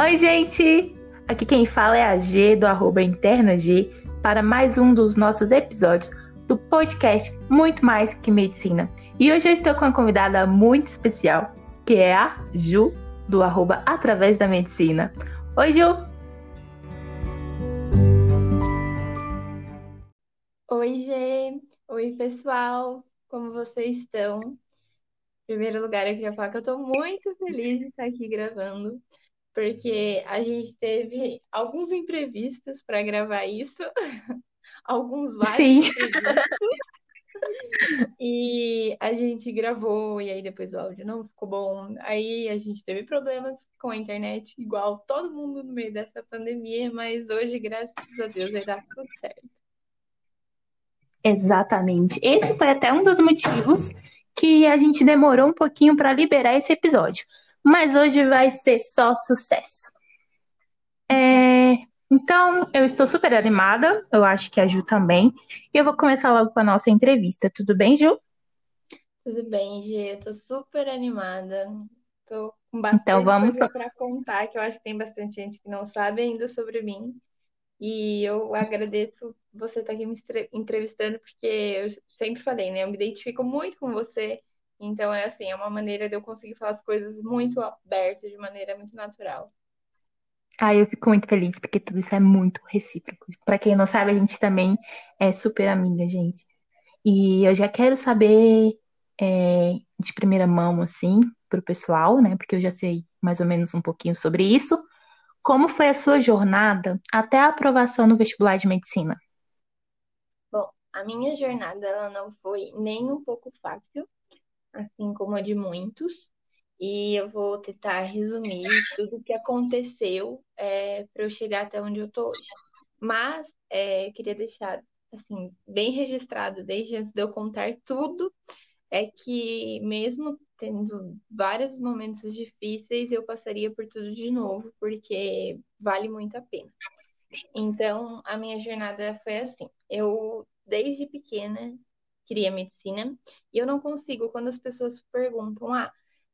Oi, gente! Aqui quem fala é a G do arroba Interna G para mais um dos nossos episódios do podcast Muito Mais Que Medicina. E hoje eu estou com uma convidada muito especial, que é a Ju do arroba Através da Medicina. Oi, Ju! Oi, G! Oi, pessoal! Como vocês estão? Em primeiro lugar, eu queria falar que eu estou muito feliz de estar aqui gravando porque a gente teve alguns imprevistos para gravar isso, alguns vários Sim. E a gente gravou, e aí depois o áudio não ficou bom. Aí a gente teve problemas com a internet, igual todo mundo no meio dessa pandemia, mas hoje, graças a Deus, vai dar tudo certo. Exatamente. Esse foi até um dos motivos que a gente demorou um pouquinho para liberar esse episódio mas hoje vai ser só sucesso. É, então, eu estou super animada, eu acho que a Ju também, e eu vou começar logo com a nossa entrevista. Tudo bem, Ju? Tudo bem, Gê, eu tô super animada. Tô com bastante Então, vamos coisa para contar, que eu acho que tem bastante gente que não sabe ainda sobre mim. E eu agradeço você estar aqui me entrevistando, porque eu sempre falei, né? Eu me identifico muito com você então, é assim, é uma maneira de eu conseguir falar as coisas muito abertas, de maneira muito natural. Ah, eu fico muito feliz, porque tudo isso é muito recíproco. Para quem não sabe, a gente também é super amiga, gente. E eu já quero saber é, de primeira mão, assim, pro pessoal, né? Porque eu já sei mais ou menos um pouquinho sobre isso. Como foi a sua jornada até a aprovação no vestibular de medicina? Bom, a minha jornada ela não foi nem um pouco fácil, assim como a de muitos, e eu vou tentar resumir tudo o que aconteceu é, para eu chegar até onde eu estou hoje. Mas é, queria deixar assim bem registrado desde antes de eu contar tudo, é que mesmo tendo vários momentos difíceis, eu passaria por tudo de novo, porque vale muito a pena. Então, a minha jornada foi assim. Eu, desde pequena, queria medicina, e eu não consigo, quando as pessoas perguntam, ah,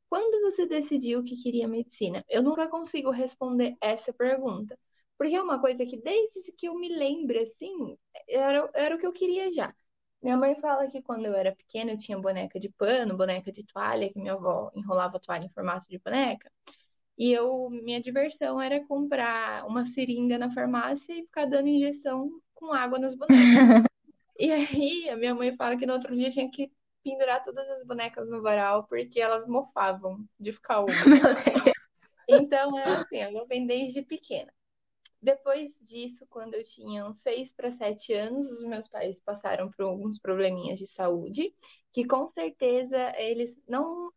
quando você decidiu que queria medicina? Eu nunca consigo responder essa pergunta, porque é uma coisa que desde que eu me lembro, assim, era, era o que eu queria já. Minha mãe fala que quando eu era pequena eu tinha boneca de pano, boneca de toalha, que minha avó enrolava a toalha em formato de boneca. E eu, minha diversão era comprar uma seringa na farmácia e ficar dando injeção com água nas bonecas. E aí, a minha mãe fala que no outro dia tinha que pendurar todas as bonecas no varal porque elas mofavam de ficar úmidas. Então, é assim, eu vem desde pequena. Depois disso, quando eu tinha uns 6 para 7 anos, os meus pais passaram por alguns probleminhas de saúde, que com certeza eles não,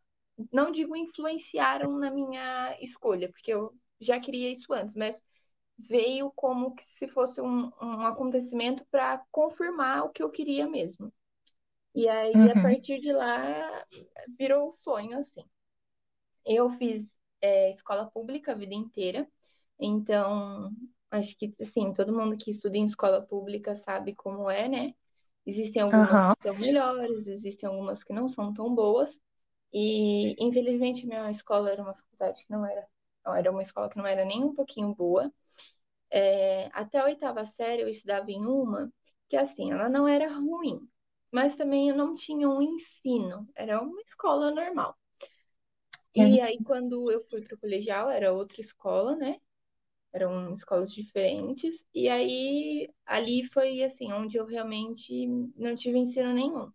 não digo influenciaram na minha escolha, porque eu já queria isso antes, mas veio como se fosse um, um acontecimento para confirmar o que eu queria mesmo. E aí, uhum. a partir de lá, virou um sonho, assim. Eu fiz é, escola pública a vida inteira, então, acho que, assim, todo mundo que estuda em escola pública sabe como é, né? Existem algumas uhum. que são melhores, existem algumas que não são tão boas, e, infelizmente, minha escola era uma faculdade que não era, era uma escola que não era nem um pouquinho boa, é, até a oitava série eu estudava em uma que, assim, ela não era ruim, mas também eu não tinha um ensino, era uma escola normal. E aí, quando eu fui para o colegial, era outra escola, né? Eram escolas diferentes. E aí, ali foi, assim, onde eu realmente não tive ensino nenhum.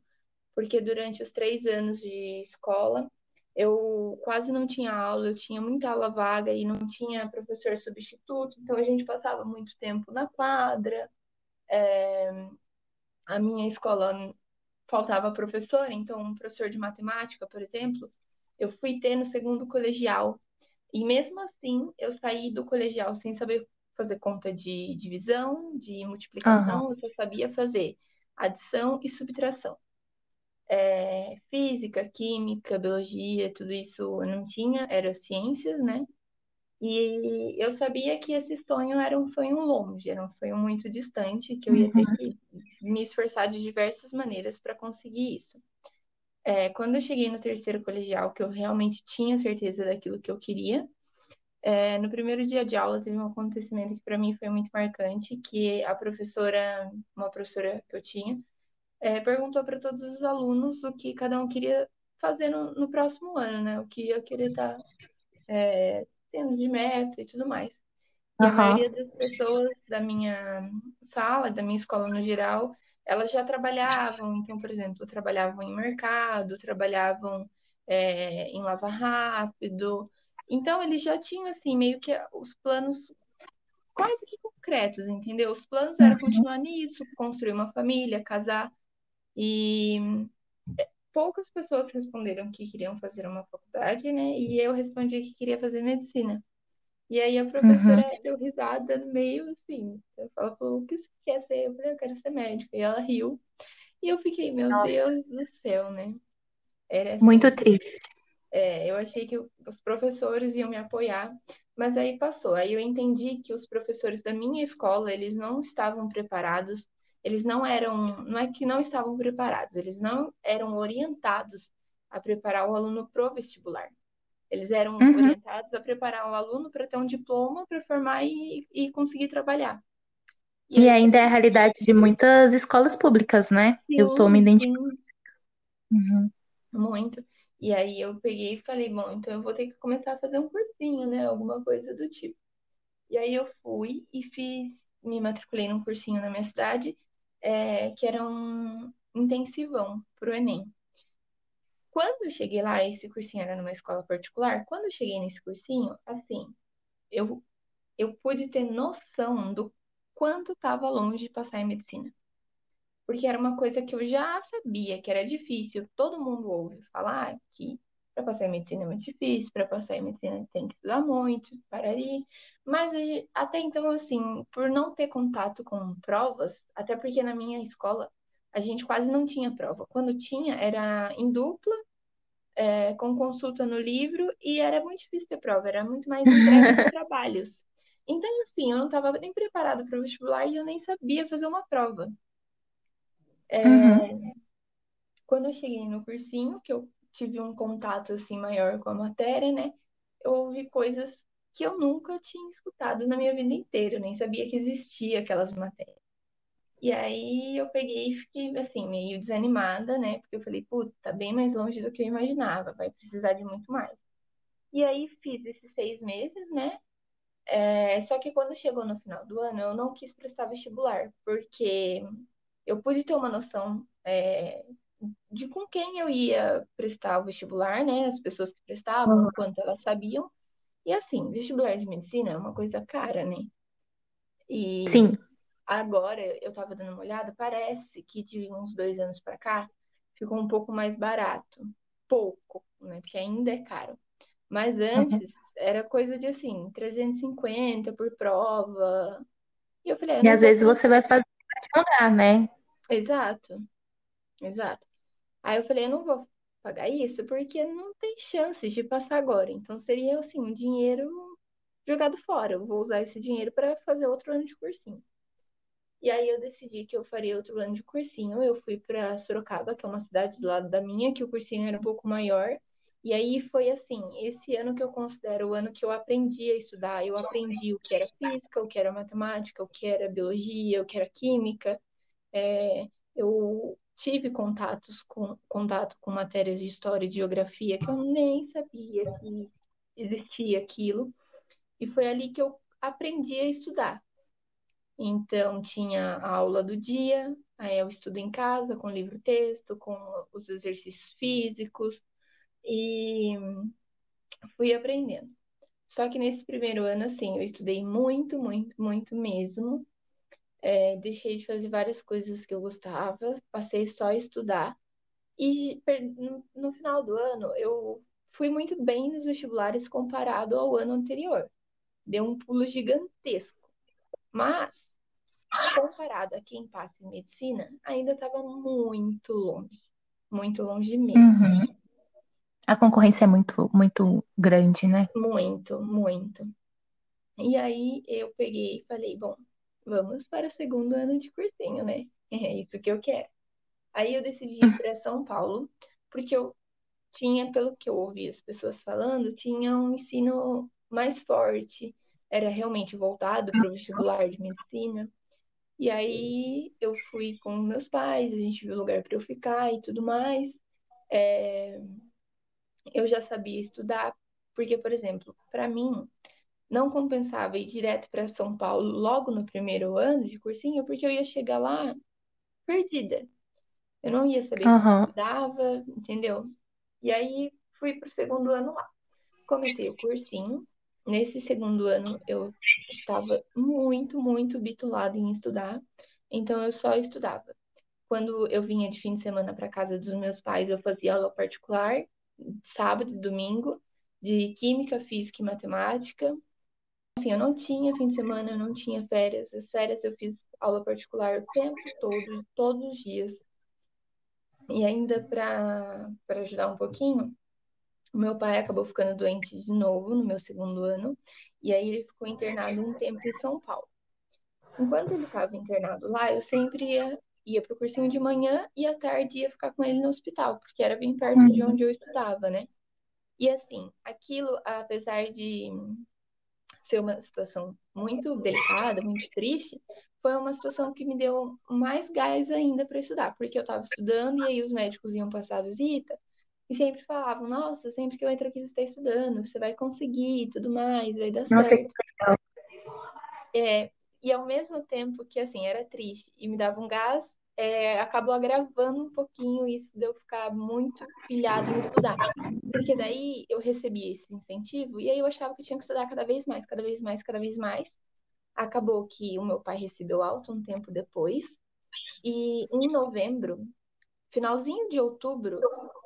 Porque durante os três anos de escola, eu quase não tinha aula, eu tinha muita aula vaga e não tinha professor substituto, então a gente passava muito tempo na quadra. É, a minha escola faltava professor, então um professor de matemática, por exemplo, eu fui ter no segundo colegial. E mesmo assim, eu saí do colegial sem saber fazer conta de divisão, de multiplicação, uhum. eu só sabia fazer adição e subtração física, química, biologia, tudo isso eu não tinha, era ciências, né? E eu sabia que esse sonho era um sonho longe, era um sonho muito distante, que eu ia ter uhum. que me esforçar de diversas maneiras para conseguir isso. É, quando eu cheguei no terceiro colegial, que eu realmente tinha certeza daquilo que eu queria, É, no primeiro dia de aula teve um acontecimento que para mim foi muito marcante, que a professora, uma professora que eu tinha, é, perguntou para todos os alunos o que cada um queria fazer no, no próximo ano, né? O que ia querer estar tá, é, tendo de meta e tudo mais. E a maioria das pessoas da minha sala, da minha escola no geral, elas já trabalhavam. Então, por exemplo, trabalhavam em mercado, trabalhavam é, em lava rápido. Então, eles já tinham, assim, meio que os planos quase que concretos, entendeu? Os planos eram uhum. continuar nisso, construir uma família, casar. E é, poucas pessoas responderam que queriam fazer uma faculdade, né? E eu respondi que queria fazer medicina. E aí a professora uhum. deu risada no meio, assim. Ela falou, o que você quer ser? Eu falei, eu quero ser médica. E ela riu. E eu fiquei, meu Nossa. Deus do céu, né? Era assim, Muito triste. É, eu achei que os professores iam me apoiar, mas aí passou. Aí eu entendi que os professores da minha escola, eles não estavam preparados, eles não eram, não é que não estavam preparados, eles não eram orientados a preparar o aluno pro vestibular. Eles eram uhum. orientados a preparar o aluno para ter um diploma, para formar e, e conseguir trabalhar. E, e ainda é a realidade de muitas escolas públicas, né? Sim, eu estou me identificando. Uhum. Muito. E aí eu peguei e falei, bom, então eu vou ter que começar a fazer um cursinho, né? Alguma coisa do tipo. E aí eu fui e fiz, me matriculei num cursinho na minha cidade, é, que era um intensivão para o Enem. Quando cheguei lá, esse cursinho era numa escola particular, quando cheguei nesse cursinho, assim, eu, eu pude ter noção do quanto estava longe de passar em medicina. Porque era uma coisa que eu já sabia que era difícil. Todo mundo ouve falar que para passar em medicina é muito difícil, para passar em medicina tem que estudar muito, para ali. Mas até então, assim, por não ter contato com provas, até porque na minha escola a gente quase não tinha prova. Quando tinha, era em dupla, é, com consulta no livro, e era muito difícil ter prova, era muito mais entrega de trabalhos. Então, assim, eu não estava nem preparada para o vestibular e eu nem sabia fazer uma prova. É, uhum. Quando eu cheguei no cursinho, que eu tive um contato assim maior com a matéria, né? Eu ouvi coisas que eu nunca tinha escutado na minha vida inteira, eu nem sabia que existia aquelas matérias. E aí eu peguei e fiquei, assim, meio desanimada, né? Porque eu falei, putz, tá bem mais longe do que eu imaginava, vai precisar de muito mais. E aí fiz esses seis meses, né? É, só que quando chegou no final do ano, eu não quis prestar vestibular, porque eu pude ter uma noção é, de com quem eu ia prestar o vestibular, né? As pessoas que prestavam, uhum. quanto elas sabiam. E assim, vestibular de medicina é uma coisa cara, né? E Sim. Agora, eu estava dando uma olhada, parece que de uns dois anos para cá ficou um pouco mais barato. Pouco, né? Porque ainda é caro. Mas antes uhum. era coisa de assim, 350 por prova. E eu falei, ah, e às vezes você vai fazer mudar, né? Exato. Exato. Aí eu falei, eu não vou pagar isso porque não tem chances de passar agora. Então seria assim, um dinheiro jogado fora. Eu vou usar esse dinheiro para fazer outro ano de cursinho. E aí eu decidi que eu faria outro ano de cursinho. Eu fui para Sorocaba, que é uma cidade do lado da minha, que o cursinho era um pouco maior. E aí foi assim, esse ano que eu considero o ano que eu aprendi a estudar. Eu aprendi o que era física, o que era matemática, o que era biologia, o que era química. É, eu tive contatos com contato com matérias de história e geografia que eu nem sabia que existia aquilo. E foi ali que eu aprendi a estudar. Então, tinha a aula do dia, aí eu estudo em casa, com livro-texto, com os exercícios físicos, e fui aprendendo. Só que nesse primeiro ano, assim, eu estudei muito, muito, muito mesmo. É, deixei de fazer várias coisas que eu gostava, passei só a estudar. E no final do ano, eu fui muito bem nos vestibulares comparado ao ano anterior. Deu um pulo gigantesco. Mas comparado a quem passa em medicina, ainda estava muito longe. Muito longe mesmo. Uhum. A concorrência é muito, muito grande, né? Muito, muito. E aí eu peguei e falei, bom, vamos para o segundo ano de cursinho, né? É isso que eu quero. Aí eu decidi ir para São Paulo, porque eu tinha, pelo que eu ouvi as pessoas falando, tinha um ensino mais forte, era realmente voltado para o vestibular de medicina. E aí eu fui com meus pais, a gente viu lugar para eu ficar e tudo mais. É... Eu já sabia estudar, porque, por exemplo, para mim, não compensava ir direto para São Paulo logo no primeiro ano de cursinho, porque eu ia chegar lá perdida. Eu não ia saber Aham. que dava, entendeu? E aí fui pro segundo ano lá. Comecei o cursinho. Nesse segundo ano eu estava muito, muito bitolada em estudar. Então eu só estudava. Quando eu vinha de fim de semana para casa dos meus pais, eu fazia aula particular, sábado e domingo, de química, física e matemática. Assim, eu não tinha fim de semana, eu não tinha férias. As férias eu fiz aula particular o tempo todo, todos os dias. E ainda para ajudar um pouquinho, o meu pai acabou ficando doente de novo no meu segundo ano, e aí ele ficou internado um tempo em São Paulo. Enquanto ele estava internado lá, eu sempre ia, ia para o cursinho de manhã e à tarde ia ficar com ele no hospital, porque era bem perto de onde eu estudava, né? E assim, aquilo, apesar de ser uma situação muito delicada, muito triste, foi uma situação que me deu mais gás ainda para estudar, porque eu estava estudando e aí os médicos iam passar a visita e sempre falavam: Nossa, sempre que eu entro aqui você está estudando, você vai conseguir tudo mais, vai dar certo. É, e ao mesmo tempo que assim era triste e me dava um gás, é, acabou agravando um pouquinho isso de eu ficar muito pilhado em estudar. Porque daí eu recebi esse incentivo e aí eu achava que eu tinha que estudar cada vez mais, cada vez mais, cada vez mais. Acabou que o meu pai recebeu alta um tempo depois. E em novembro, finalzinho de outubro,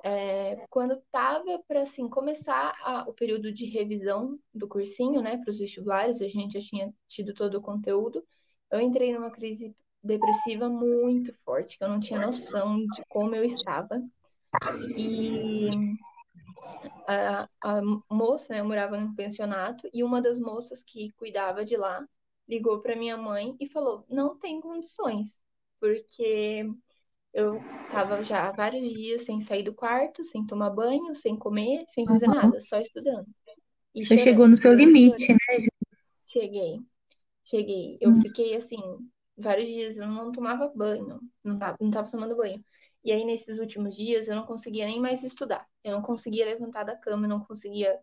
é, quando estava para assim começar a, o período de revisão do cursinho, né, para os vestibulares, a gente já tinha tido todo o conteúdo. Eu entrei numa crise depressiva muito forte, que eu não tinha noção de como eu estava. E a, a moça, né, eu morava num pensionato, e uma das moças que cuidava de lá ligou para minha mãe e falou: não tem condições, porque eu tava já há vários dias sem sair do quarto, sem tomar banho, sem comer, sem fazer Uhum. nada, só estudando. E Você chorando, chegou no seu limite, né? Cheguei, cheguei. Eu fiquei assim, vários dias eu não tomava banho, não tava, não tava tomando banho. E aí, nesses últimos dias, eu não conseguia nem mais estudar. Eu não conseguia levantar da cama, eu não conseguia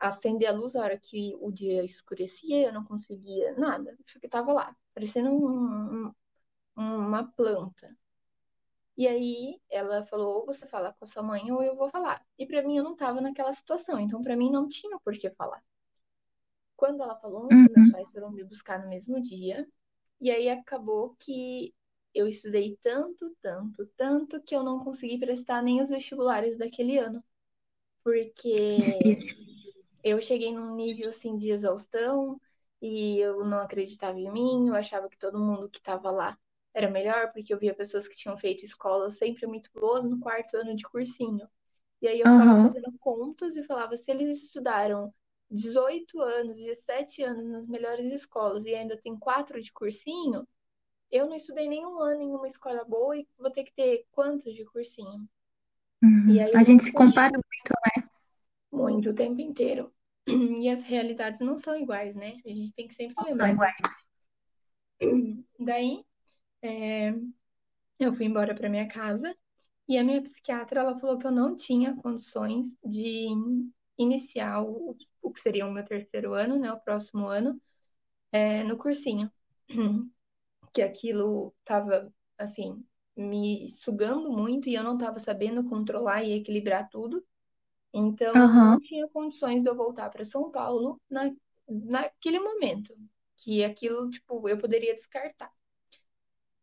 acender a luz na hora que o dia escurecia, eu não conseguia nada. Eu fiquei- tava lá, parecendo um- um- uma planta. E aí ela falou: ou você fala com a sua mãe ou eu vou falar. E pra mim eu não tava naquela situação, então pra mim não tinha por que falar. Quando ela falou, Uhum. meus pais foram me buscar no mesmo dia. E aí acabou que eu estudei tanto, tanto, tanto que eu não consegui prestar nem os vestibulares daquele ano. Porque eu cheguei num nível assim de exaustão e eu não acreditava em mim, eu achava que todo mundo que estava lá era melhor, porque eu via pessoas que tinham feito escolas sempre muito boas no quarto ano de cursinho. E aí eu ficava Aham. fazendo contas e falava, se eles estudaram 18 anos, 17 anos nas melhores escolas e ainda tem quatro de cursinho, eu não estudei nenhum ano em uma escola boa e vou ter que ter quantos de cursinho? Uhum. Aí A gente não se compara muito, muito o tempo inteiro. E as realidades não são iguais, né? A gente tem que sempre não lembrar iguais. disso. Daí, é, eu fui embora para minha casa e a minha psiquiatra ela falou que eu não tinha condições de iniciar o, o que seria o meu terceiro ano, né? O próximo ano, é, no cursinho. Que aquilo tava, assim, me sugando muito e eu não tava sabendo controlar e equilibrar tudo. Então, Aham. não tinha condições de eu voltar para São Paulo na, naquele momento, que aquilo, tipo, eu poderia descartar.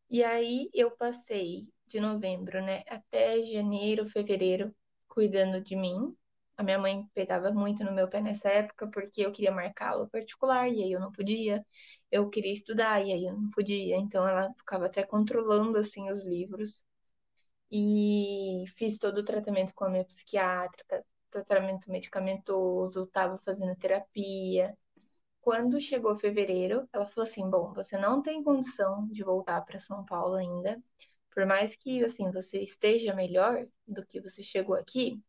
E aí eu passei de novembro, né, até janeiro, fevereiro, cuidando de mim. A minha mãe pegava muito no meu pé nessa época, porque eu queria marcar aula particular, e aí eu não podia. Eu queria estudar, e aí eu não podia. Então ela ficava até controlando, assim, os livros. E fiz todo o tratamento com a minha psiquiátrica, tratamento medicamentoso, estava fazendo terapia. Quando chegou fevereiro, ela falou assim: "Bom, você não tem condição de voltar para São Paulo ainda, por mais que assim você esteja melhor do que você chegou aqui,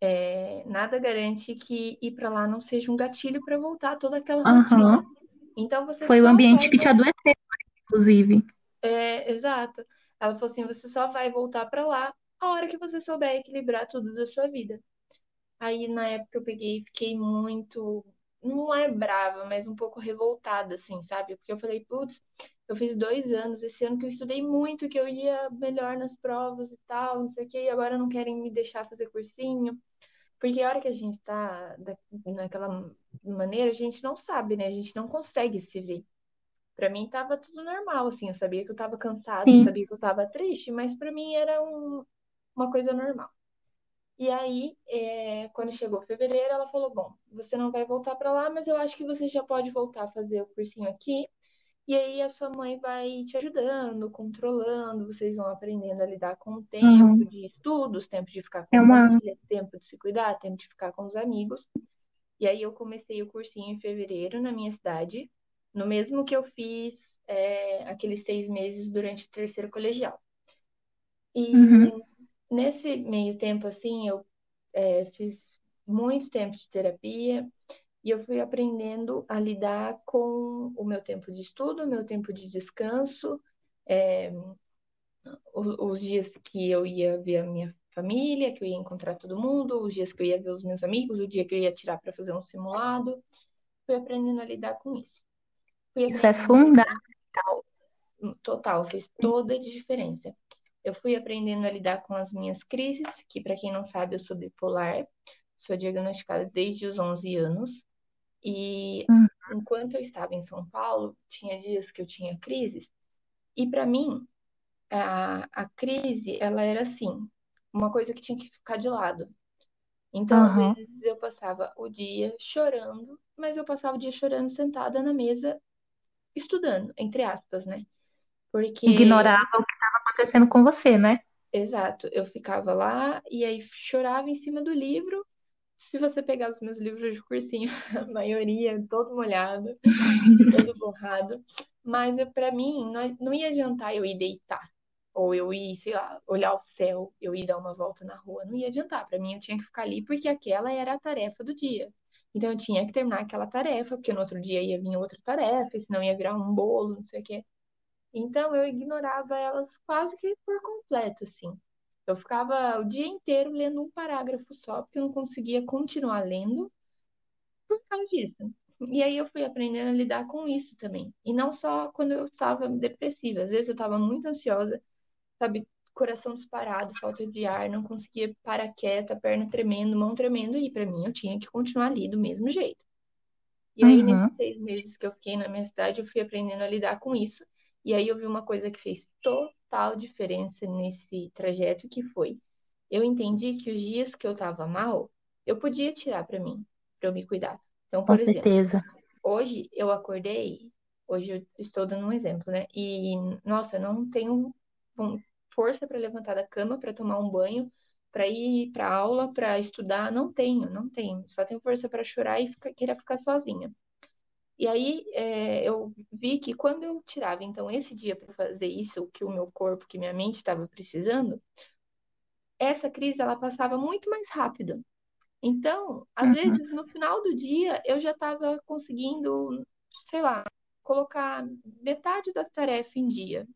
é, nada garante que ir para lá não seja um gatilho para voltar toda aquela rotina. Então você Foi o ambiente vai que te adoeceu, inclusive. É, exato. Ela falou assim: você só vai voltar pra lá a hora que você souber equilibrar tudo da sua vida. Aí na época eu peguei e fiquei muito, não é brava, mas um pouco revoltada, assim, sabe? Porque eu falei, putz, eu fiz dois anos esse ano que eu estudei muito, que eu ia melhor nas provas e tal, não sei o quê, e agora não querem me deixar fazer cursinho. Porque a hora que a gente tá da- naquela maneira, a gente não sabe, né? A gente não consegue se ver. Pra mim tava tudo normal, assim, eu sabia que eu tava cansada, eu sabia que eu tava triste, mas pra mim era um- uma coisa normal. E aí, é, quando chegou fevereiro, ela falou: Bom, você não vai voltar pra lá, mas eu acho que você já pode voltar a fazer o cursinho aqui. E aí a sua mãe vai te ajudando, controlando, vocês vão aprendendo a lidar com o tempo Uhum. de estudos, tempo de ficar com É a uma. família, tempo de se cuidar, tempo de ficar com os amigos. E aí eu comecei o cursinho em fevereiro na minha cidade, no mesmo que eu fiz é, aqueles seis meses durante o terceiro colegial. E Uhum. nesse meio tempo, assim, eu é, fiz muito tempo de terapia e eu fui aprendendo a lidar com o meu tempo de estudo, o meu tempo de descanso, é, os dias que eu ia ver a minha família, que eu ia encontrar todo mundo, os dias que eu ia ver os meus amigos, o dia que eu ia tirar para fazer um simulado. Fui aprendendo a lidar com isso. Isso é fundamental. total, fez toda a diferença. Eu fui aprendendo a lidar com as minhas crises, que para quem não sabe, eu sou bipolar, sou diagnosticada desde os 11 anos, e Hum, enquanto eu estava em São Paulo, tinha dias que eu tinha crises, e para mim, a, a crise, ela era assim, uma coisa que tinha que ficar de lado. Então, às Aham. vezes, eu passava o dia chorando, mas eu passava o dia chorando sentada na mesa, estudando, entre aspas, né? Porque Ignorava o que estava acontecendo com você, né? Exato, eu ficava lá e aí chorava em cima do livro. Se você pegar os meus livros de cursinho, a maioria todo molhado, todo borrado, mas para mim não, não ia adiantar eu ir deitar, ou eu ir, sei lá, olhar o céu, eu ir dar uma volta na rua, não ia adiantar. Para mim eu tinha que ficar ali porque aquela era a tarefa do dia. Então eu tinha que terminar aquela tarefa, porque no outro dia ia vir outra tarefa, senão ia virar um bolo, não sei o quê. Então eu ignorava elas quase que por completo, assim. Eu ficava o dia inteiro lendo um parágrafo só, porque eu não conseguia continuar lendo por causa disso. E aí eu fui aprendendo a lidar com isso também. E não só quando eu estava depressiva, às vezes eu estava muito ansiosa, sabe, coração disparado, falta de ar, não conseguia parar quieta, perna tremendo, mão tremendo, e para mim eu tinha que continuar ali do mesmo jeito. E aí, nesses Uhum. seis meses que eu fiquei na minha cidade, eu fui aprendendo a lidar com isso. E aí eu vi uma coisa que fez total diferença nesse trajeto, que foi, eu entendi que os dias que eu tava mal, eu podia tirar pra mim, pra eu me cuidar. Então, Com por exemplo, certeza. hoje eu acordei, hoje eu estou dando um exemplo, né? E, nossa, eu não tenho força pra levantar da cama, pra tomar um banho, pra ir pra aula, pra estudar, não tenho, não tenho. Só tenho força pra chorar e ficar, querer ficar sozinha. E aí é, eu vi que quando eu tirava então esse dia para fazer isso, o que o meu corpo, que minha mente estava precisando, essa crise ela passava muito mais rápido. Então, às Uhum. vezes no final do dia eu já estava conseguindo, sei lá, colocar metade das tarefas em dia.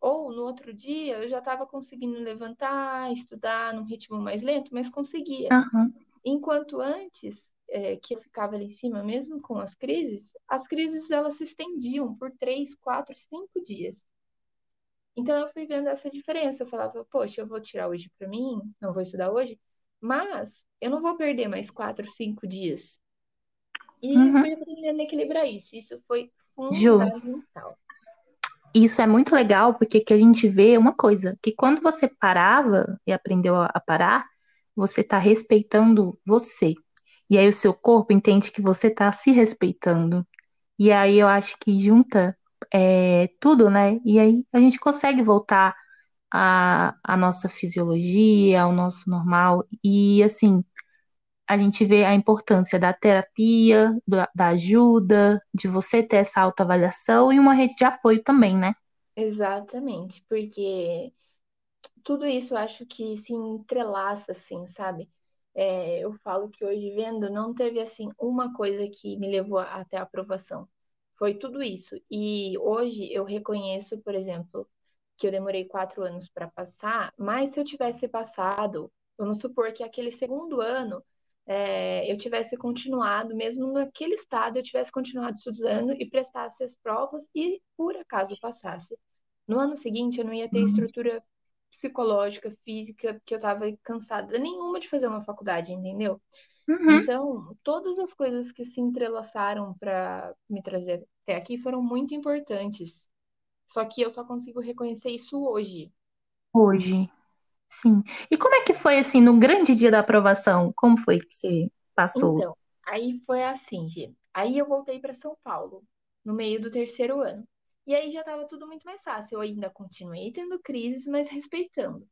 Ou no outro dia eu já estava conseguindo levantar, estudar num ritmo mais lento, mas conseguia. Aham. Enquanto antes, é, que eu ficava ali em cima, mesmo com as crises, as crises elas se estendiam por três, quatro, cinco dias. Então eu fui vendo essa diferença. Eu falava, poxa, eu vou tirar hoje para mim, não vou estudar hoje, mas eu não vou perder mais quatro, cinco dias. E Uhum. fui aprendendo a equilibrar isso. Isso foi fundamental. isso é muito legal porque que a gente vê uma coisa, que quando você parava e aprendeu a a parar, você está respeitando você. E aí o seu corpo entende que você está se respeitando. E aí eu acho que junta é, tudo, né? E aí a gente consegue voltar à, à nossa fisiologia, ao nosso normal. E assim, a gente vê a importância da terapia, da, da ajuda, de você ter essa autoavaliação e uma rede de apoio também, né? Exatamente, porque tudo isso eu acho que se entrelaça, assim, sabe? É, eu falo que hoje vendo não teve assim uma coisa que me levou até a aprovação. Foi tudo isso. E hoje eu reconheço, por exemplo, que eu demorei quatro anos para passar, mas se eu tivesse passado, vamos supor que aquele segundo ano é, eu tivesse continuado, mesmo naquele estado, eu tivesse continuado estudando e prestasse as provas e, por acaso, passasse. No ano seguinte, eu não ia ter uhum. estrutura psicológica, física, porque eu estava cansada nenhuma de fazer uma faculdade, entendeu? Uhum. Então, todas as coisas que se entrelaçaram para me trazer até aqui foram muito importantes. Só que eu só consigo reconhecer isso hoje. Hoje. Sim. E como é que foi assim no grande dia da aprovação? Como foi que você passou? Então, aí foi assim, Gê. Aí eu voltei para São Paulo no meio do terceiro ano. E aí já estava tudo muito mais fácil. Eu ainda continuei tendo crises, mas respeitando.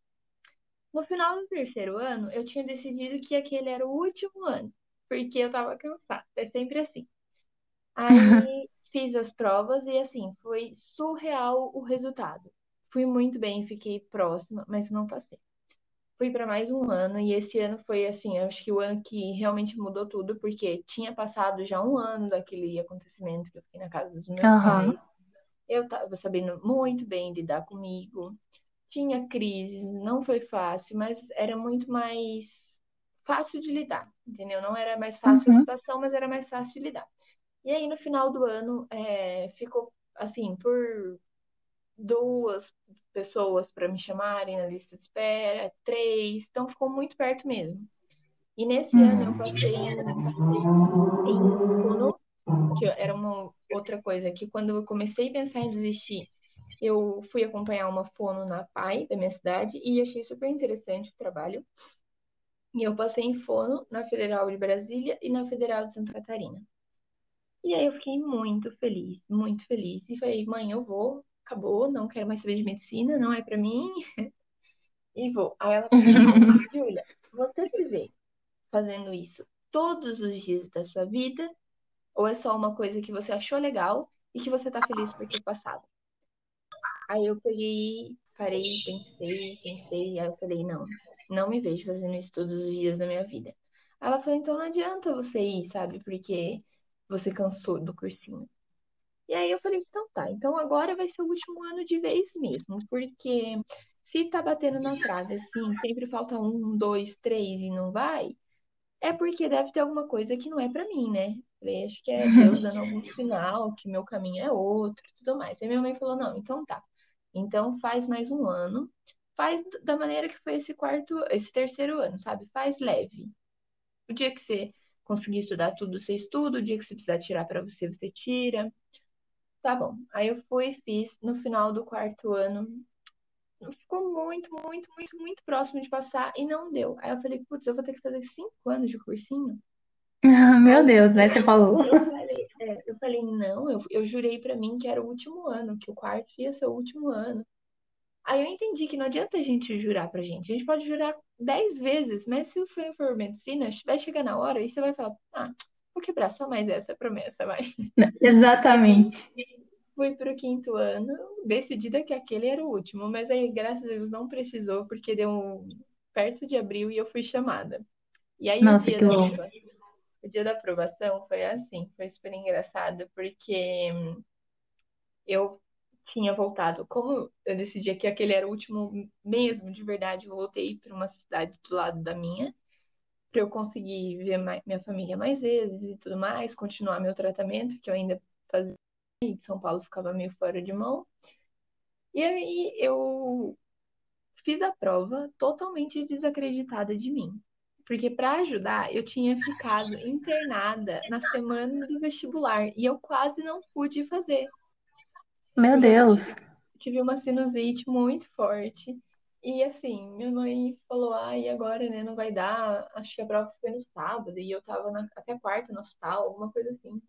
No final do terceiro ano, eu tinha decidido que aquele era o último ano, porque eu estava cansada. É sempre assim. Aí fiz as provas e assim, foi surreal o resultado. Fui muito bem, fiquei próxima, mas não passei. Fui para mais um ano e esse ano foi assim, acho que o ano que realmente mudou tudo, porque tinha passado já um ano daquele acontecimento que eu fiquei na casa dos meus uhum. pais. Eu estava sabendo muito bem lidar comigo. Tinha crises, não foi fácil, mas era muito mais fácil de lidar, entendeu? Não era mais fácil uhum. a situação, mas era mais fácil de lidar. E aí, no final do ano, é, ficou assim, por duas pessoas para me chamarem na lista de espera, três, então ficou muito perto mesmo. E nesse uhum. ano eu passei, em que era uma outra coisa, que quando eu comecei a pensar em desistir, eu fui acompanhar uma fono na PAI da minha cidade e achei super interessante o trabalho. E eu passei em fono na Federal de Brasília e na Federal de Santa Catarina. E aí eu fiquei muito feliz, muito feliz. E falei, mãe, eu vou, acabou, não quero mais saber de medicina, não é para mim. e vou. Aí ela falou, Júlia, você se vê fazendo isso todos os dias da sua vida? Ou é só uma coisa que você achou legal e que você tá feliz por ter passado? Aí eu peguei, parei, pensei, pensei, aí eu falei, não, não me vejo fazendo isso todos os dias da minha vida. Aí ela falou, então não adianta você ir, sabe? Porque você cansou do cursinho. E aí eu falei, então tá, então agora vai ser o último ano de vez mesmo, porque se tá batendo na trave assim, sempre falta um, dois, três e não vai, é porque deve ter alguma coisa que não é para mim, né? Falei, acho que é Deus dando algum sinal, que meu caminho é outro e tudo mais. Aí minha mãe falou, não, então tá. Então faz mais um ano, faz da maneira que foi esse quarto, esse terceiro ano, sabe? Faz leve. O dia que você conseguir estudar tudo, você estuda, o dia que você precisar tirar para você, você tira. Tá bom. Aí eu fui e fiz no final do quarto ano. Ficou muito, muito, muito, muito próximo de passar e não deu. Aí eu falei, putz, eu vou ter que fazer cinco anos de cursinho? Meu Deus, né? Você falou. Eu falei, é, eu falei não, eu, eu jurei para mim que era o último ano, que o quarto ia ser o último ano. Aí eu entendi que não adianta a gente jurar pra gente. A gente pode jurar dez vezes, mas se o sonho for medicina, vai chegar na hora e você vai falar, ah, vou quebrar só mais essa promessa, vai. Exatamente. Fui pro quinto ano, decidida que aquele era o último, mas aí, graças a Deus, não precisou, porque deu um... perto de abril e eu fui chamada. E aí, Nossa, o dia, da... dia da aprovação foi assim, foi super engraçado, porque eu tinha voltado. Como eu decidi que aquele era o último mesmo, de verdade, eu voltei para uma cidade do lado da minha, para eu conseguir ver minha família mais vezes e tudo mais, continuar meu tratamento, que eu ainda fazia de São Paulo ficava meio fora de mão. E aí eu fiz a prova totalmente desacreditada de mim. Porque para ajudar, eu tinha ficado internada na semana do vestibular e eu quase não pude fazer. Meu Deus. Tive uma sinusite muito forte. E assim, minha mãe falou, ah, e agora, né, não vai dar. Acho que a prova foi no sábado e eu tava na, até quarta no hospital, alguma coisa assim.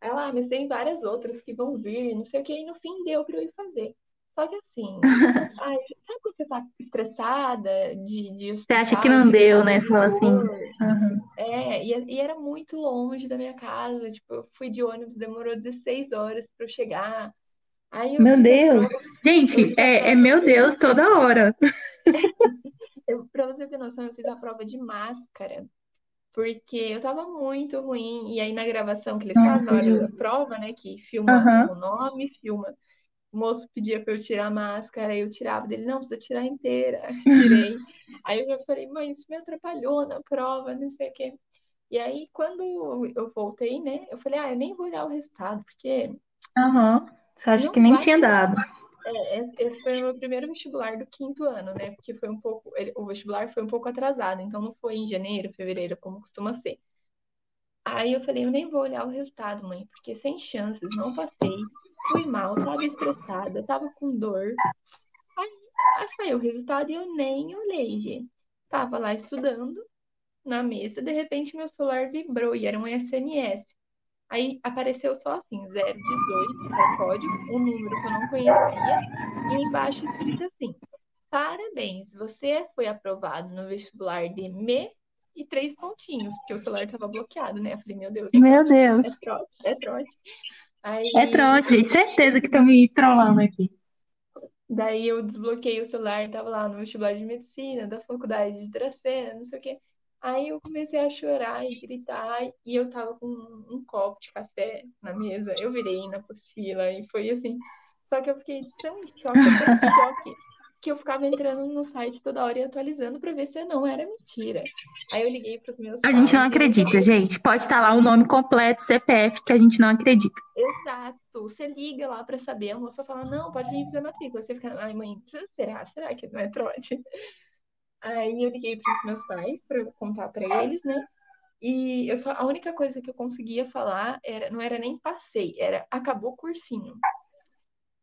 Aí ela, ah, mas tem várias outras que vão vir, não sei o que, e no fim deu pra eu ir fazer. Só que assim, ai, sabe quando você tá estressada de, de Você acha que não deu, né? Fala assim. Uhum. É, e, e, era muito longe da minha casa. Tipo, eu fui de ônibus, demorou 16 horas pra eu chegar. Aí eu meu Deus! Prova, Gente, é, é meu Deus toda hora. Eu, pra você ter noção, eu fiz a prova de máscara, porque eu tava muito ruim. E aí na gravação que eles fazem na hora da prova, né? Que filma Aham. o nome, filma. O moço pedia pra eu tirar a máscara, eu tirava dele, não, precisa tirar inteira. Eu tirei. Aí eu já falei, mãe, isso me atrapalhou na prova, não sei o quê. E aí, quando eu voltei, né, eu falei, ah, eu nem vou olhar o resultado, porque Aham. Você acha que nem tinha dado? É, esse esse foi o meu primeiro vestibular do quinto ano, né? Porque foi um pouco, o vestibular foi um pouco atrasado, então não foi em janeiro, fevereiro, como costuma ser. Aí eu falei, eu nem vou olhar o resultado, mãe, porque sem chances, não passei. Fui mal, tava estressada, tava com dor. Aí, aí saiu o resultado e eu nem olhei, gente. Tava lá estudando na mesa, de repente meu celular vibrou e era um SMS. Aí apareceu só assim, 018, que é o código, um número que eu não conhecia, e embaixo escrito assim: Parabéns, você foi aprovado no vestibular de Me e três pontinhos, porque o celular estava bloqueado, né? Eu falei, meu Deus, Meu Deus. é trote, é trote. É Aí, trote. Certeza que estão me trollando aqui. daí eu desbloqueei o celular, tava lá no vestibular de medicina, da faculdade de Dracena, não sei o quê. Aí eu comecei a chorar e gritar, e eu tava com um, um copo de café na mesa. Eu virei na apostila e foi assim. Só que eu fiquei tão em choque, tão em choque, que eu ficava entrando no site toda hora e atualizando pra ver se não era mentira. Aí eu liguei pros meus A gente não e acredita, gente. Pode estar lá o nome completo, CPF, que a gente não acredita. exato, você liga lá pra saber. A moça fala, não, pode vir fazer matrícula. Você fica, ai mãe, será? Será que não é trote? Aí eu liguei pros meus pais eu contar pra eles, né? E eu, a única coisa que eu conseguia falar era, não era nem passei, era acabou o cursinho.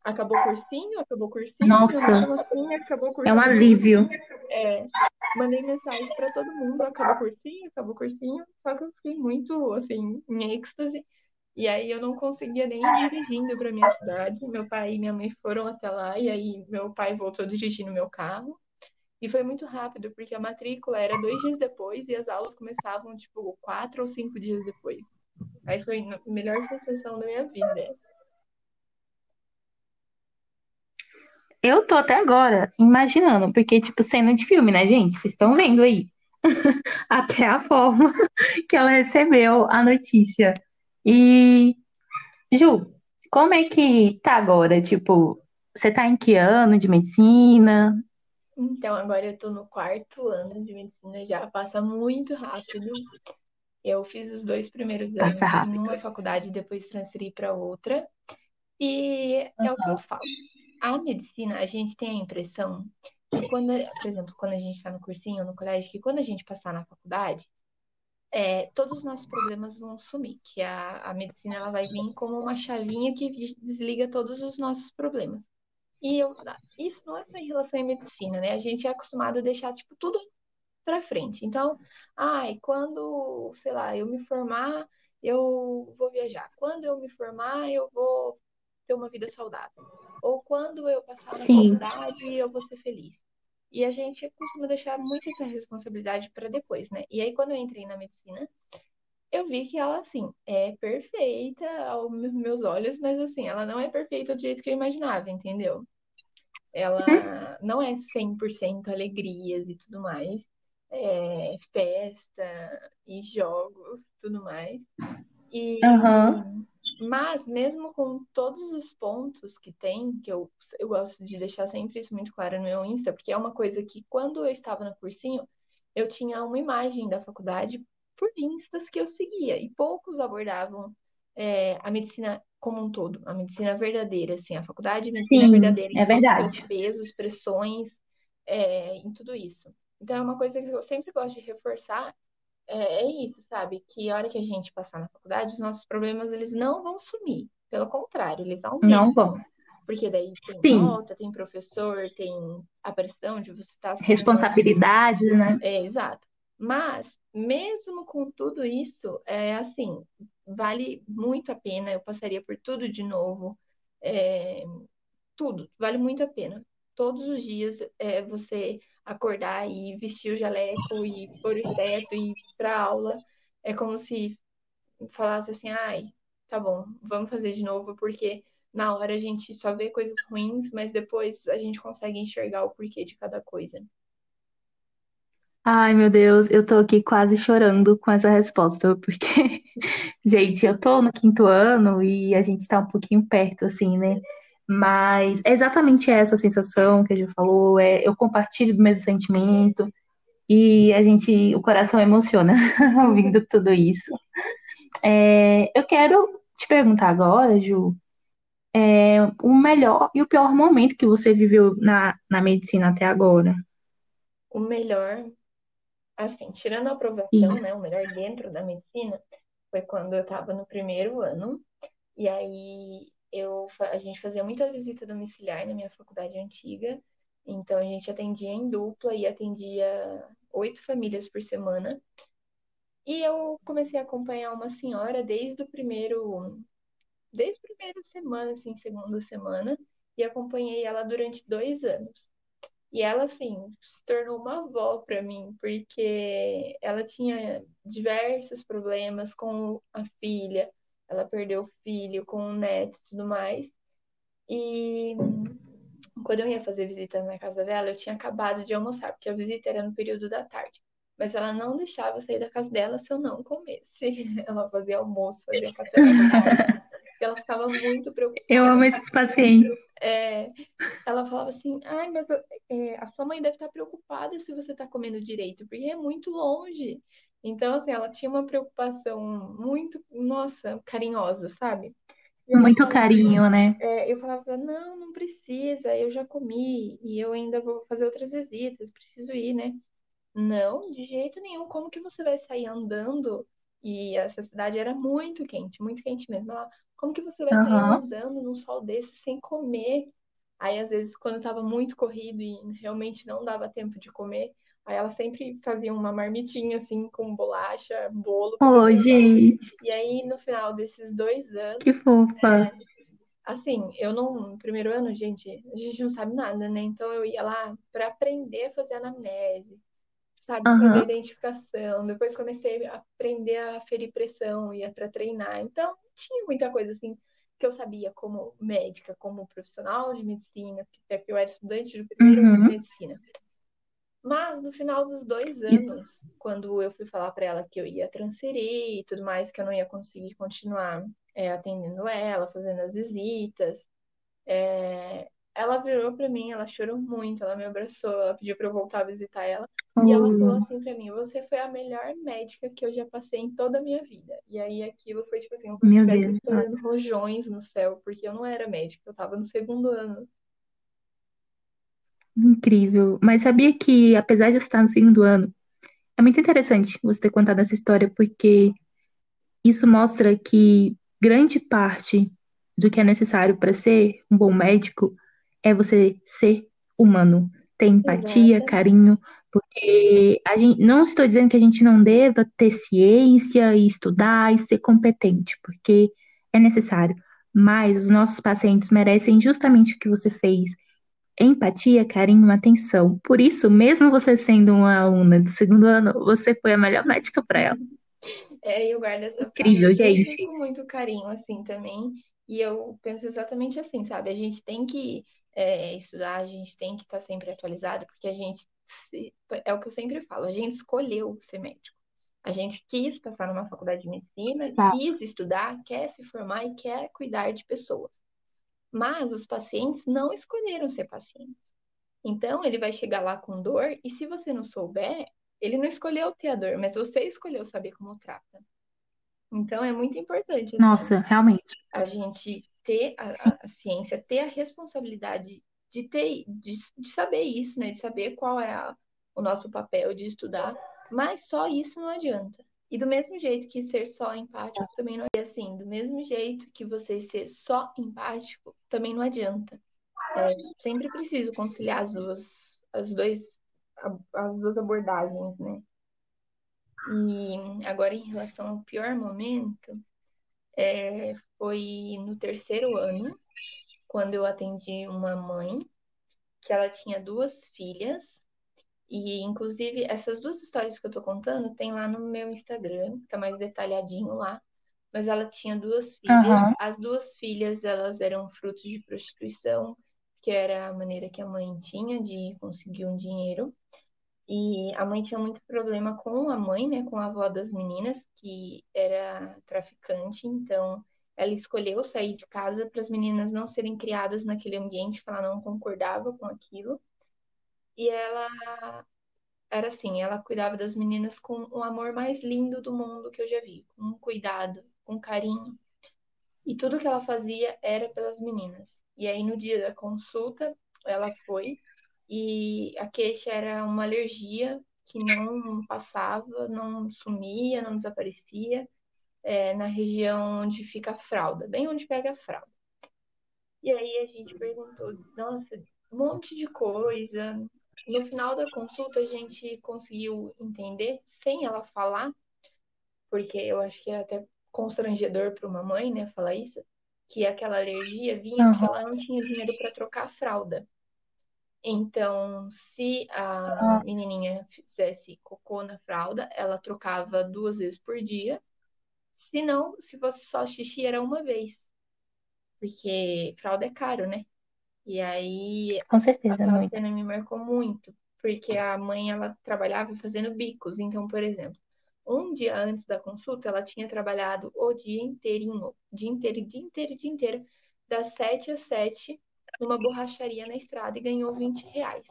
Acabou o cursinho, acabou o cursinho, Nossa, assim, acabou o é um cursinho. alívio. É, mandei mensagem pra todo mundo, acabou o cursinho, acabou o cursinho, só que eu fiquei muito, assim, em êxtase. E aí eu não conseguia nem ir dirigindo pra minha cidade. Meu pai e minha mãe foram até lá, e aí meu pai voltou dirigindo meu carro. E foi muito rápido, porque a matrícula era dois dias depois e as aulas começavam, tipo, quatro ou cinco dias depois. Aí foi a melhor sensação da minha vida. Eu tô até agora imaginando, porque, tipo, cena de filme, né, gente? Vocês estão vendo aí. Até a forma que ela recebeu a notícia. E, Ju, como é que tá agora? Tipo, você tá em que ano de medicina? Então, agora eu tô no quarto ano de medicina já, passa muito rápido. Eu fiz os dois primeiros anos em uma faculdade, depois transferi para outra. E é o que eu falo. A medicina, a gente tem a impressão que quando, por exemplo, quando a gente está no cursinho, no colégio, que quando a gente passar na faculdade, é, todos os nossos problemas vão sumir, que a, a medicina ela vai vir como uma chavinha que desliga todos os nossos problemas. E eu, isso não é só em relação à medicina, né? A gente é acostumado a deixar, tipo, tudo pra frente. Então, ai, quando, sei lá, eu me formar, eu vou viajar. Quando eu me formar, eu vou ter uma vida saudável. Ou quando eu passar na Sim. faculdade, eu vou ser feliz. E a gente costuma deixar muito essa responsabilidade para depois, né? E aí, quando eu entrei na medicina, eu vi que ela, assim, é perfeita aos meus olhos, mas, assim, ela não é perfeita do jeito que eu imaginava, entendeu? Ela não é 100% alegrias e tudo mais. É festa e jogos, tudo mais. E Aham. Mas mesmo com todos os pontos que tem, que eu, eu gosto de deixar sempre isso muito claro no meu Insta, porque é uma coisa que quando eu estava no cursinho, eu tinha uma imagem da faculdade por Instas que eu seguia, e poucos abordavam é, a medicina como um todo, a medicina verdadeira, assim, a faculdade de medicina Sim, verdadeira, é os seus verdade. pesos, pressões, é, em tudo isso. Então é uma coisa que eu sempre gosto de reforçar é, é isso, sabe? Que a hora que a gente passar na faculdade, os nossos problemas eles não vão sumir. Pelo contrário, eles Não vão. aumentam. Porque daí tem Sim, nota, tem professor, tem a pressão de você estar assumindo uma responsabilidade, né? é, exato. Mas, mesmo com tudo isso, é assim, vale muito a pena. Eu passaria por tudo de novo. É, tudo, vale muito a pena. Todos os dias é, você acordar e vestir o jaleco e pôr o teto e ir para aula. É como se falasse assim, ai, tá bom, vamos fazer de novo, porque na hora a gente só vê coisas ruins, mas depois a gente consegue enxergar o porquê de cada coisa. Ai, meu Deus, eu tô aqui quase chorando com essa resposta, porque, gente, eu tô no quinto ano e a gente tá um pouquinho perto, assim, né? Mas é exatamente essa sensação que a gente falou, é, eu compartilho do mesmo sentimento e a gente, o coração emociona ouvindo tudo isso. É, eu quero te perguntar agora, Ju, é, o melhor e o pior momento que você viveu na, na medicina até agora. O melhor, assim, tirando a aprovação, né? O melhor dentro da medicina foi quando eu estava no primeiro ano. E aí eu, a gente fazia muita visita domiciliar na minha faculdade antiga. Então a gente atendia em dupla e atendia oito famílias por semana. E eu comecei a acompanhar uma senhora desde o primeiro, desde a primeira semana, assim, segunda semana, e acompanhei ela durante dois anos. E ela, assim, se tornou uma avó para mim, porque ela tinha diversos problemas com a filha, ela perdeu o filho com o neto e tudo mais. E quando eu ia fazer visita na casa dela, eu tinha acabado de almoçar, porque a visita era no período da tarde. Mas ela não deixava eu sair da casa dela se eu não comesse. Ela fazia almoço, fazia café. Ela ficava muito eu amo preocupada. esse paciente. É, ela falava assim: ai, mas é, a sua mãe deve estar preocupada se você está comendo direito, porque é muito longe. Então, assim, ela tinha uma preocupação muito, nossa, carinhosa, sabe? Muito carinho, né? é, eu falava: não, não precisa, eu já comi e eu ainda vou fazer outras visitas, preciso ir, né? Não, de jeito nenhum. Como que você vai sair andando? E essa cidade era muito quente, muito quente mesmo. Ela, como que você vai Aham. andando num sol desse sem comer? Aí, às vezes, quando estava muito corrido e realmente não dava tempo de comer, aí ela sempre fazia uma marmitinha assim com bolacha, bolo Oh, gente, E aí, no final desses dois que anos, fofa. assim, eu não, no primeiro ano, gente, a gente não sabe nada, né? Então eu ia lá para aprender a fazer anamnese sabe, Aham. identificação. Depois comecei a aprender a ferir pressão, ia para treinar. Então, tinha muita coisa assim que eu sabia como médica, como profissional de medicina, porque eu era estudante do primeiro ano de Uhum. medicina. Mas no final dos dois anos, quando eu fui falar para ela que eu ia transferir e tudo mais, que eu não ia conseguir continuar é, atendendo ela, fazendo as visitas, é, ela virou pra mim, ela chorou muito, ela me abraçou, ela pediu pra eu voltar a visitar ela. E ela falou Oh, assim pra mim: Você foi a melhor médica que eu já passei em toda a minha vida. E aí aquilo foi tipo assim, se meu Deus. estourando rojões no céu, porque eu não era médica, eu tava no segundo ano. Incrível. Mas sabia que, apesar de eu estar no segundo ano, é muito interessante você ter contado essa história, porque isso mostra que grande parte do que é necessário para ser um bom médico é você ser humano, ter empatia, carinho, porque a gente, não estou dizendo que a gente não deva ter ciência e estudar e ser competente, porque é necessário. Mas os nossos pacientes merecem justamente o que você fez Empatia, carinho, atenção. Por isso, mesmo você sendo uma aluna do segundo ano, você foi a melhor médica para ela. É, eu guardo essa Incrível, sempre gente. com muito carinho, assim, também. E eu penso exatamente assim, sabe? A gente tem que é, estudar, a gente tem que estar sempre atualizado, porque a gente, é o que eu sempre falo, a gente escolheu ser médico. A gente quis passar numa faculdade de medicina, Tá. quis estudar, quer se formar e quer cuidar de pessoas. Mas os pacientes não escolheram ser pacientes. Então, ele vai chegar lá com dor, e se você não souber, ele não escolheu ter a dor, mas você escolheu saber como trata. Então, é muito importante, assim, Nossa, realmente. a gente ter a, a- ciência, ter a responsabilidade de ter, de, de saber isso, né? De saber qual é a- o nosso papel de estudar, mas só isso não adianta. E do mesmo jeito que ser só empático também não é assim, do mesmo jeito que você ser só empático também não adianta. É, sempre preciso conciliar as duas, as dois, as duas abordagens, né? E agora em relação ao pior momento, é, foi no terceiro ano, quando eu atendi uma mãe que ela tinha duas filhas, e inclusive essas duas histórias que eu tô contando tem lá no meu Instagram, tá mais detalhadinho lá. Mas ela tinha duas filhas. Aham. As duas filhas, elas eram frutos de prostituição, que era a maneira que a mãe tinha de conseguir um dinheiro. E a mãe tinha muito problema com a mãe, né, com a avó das meninas, que era traficante, então ela escolheu sair de casa para as meninas não serem criadas naquele ambiente que ela não concordava com aquilo. E ela era assim, ela cuidava das meninas com o amor mais lindo do mundo que eu já vi, com cuidado, com carinho. E tudo que ela fazia era pelas meninas. E aí no dia da consulta, ela foi e a queixa era uma alergia que não passava, não sumia, não desaparecia, é, na região onde fica a fralda, bem onde pega a fralda. E aí a gente perguntou, nossa, um monte de coisa. No final da consulta a gente conseguiu entender, sem ela falar, porque eu acho que é até constrangedor para uma mãe, né, falar isso, que aquela alergia vinha Aham. porque ela não tinha dinheiro para trocar a fralda. Então, se a Ah, menininha fizesse cocô na fralda, ela trocava duas vezes por dia. Se não, se fosse só xixi, era uma vez, porque fralda é caro, né? E aí com certeza, aquela muito. cena me marcou muito, porque a mãe ela trabalhava fazendo bicos. Então, por exemplo, um dia antes da consulta, ela tinha trabalhado o dia inteirinho, dia inteiro, dia inteiro, dia inteiro, das sete às sete, numa borracharia na estrada e ganhou 20 reais.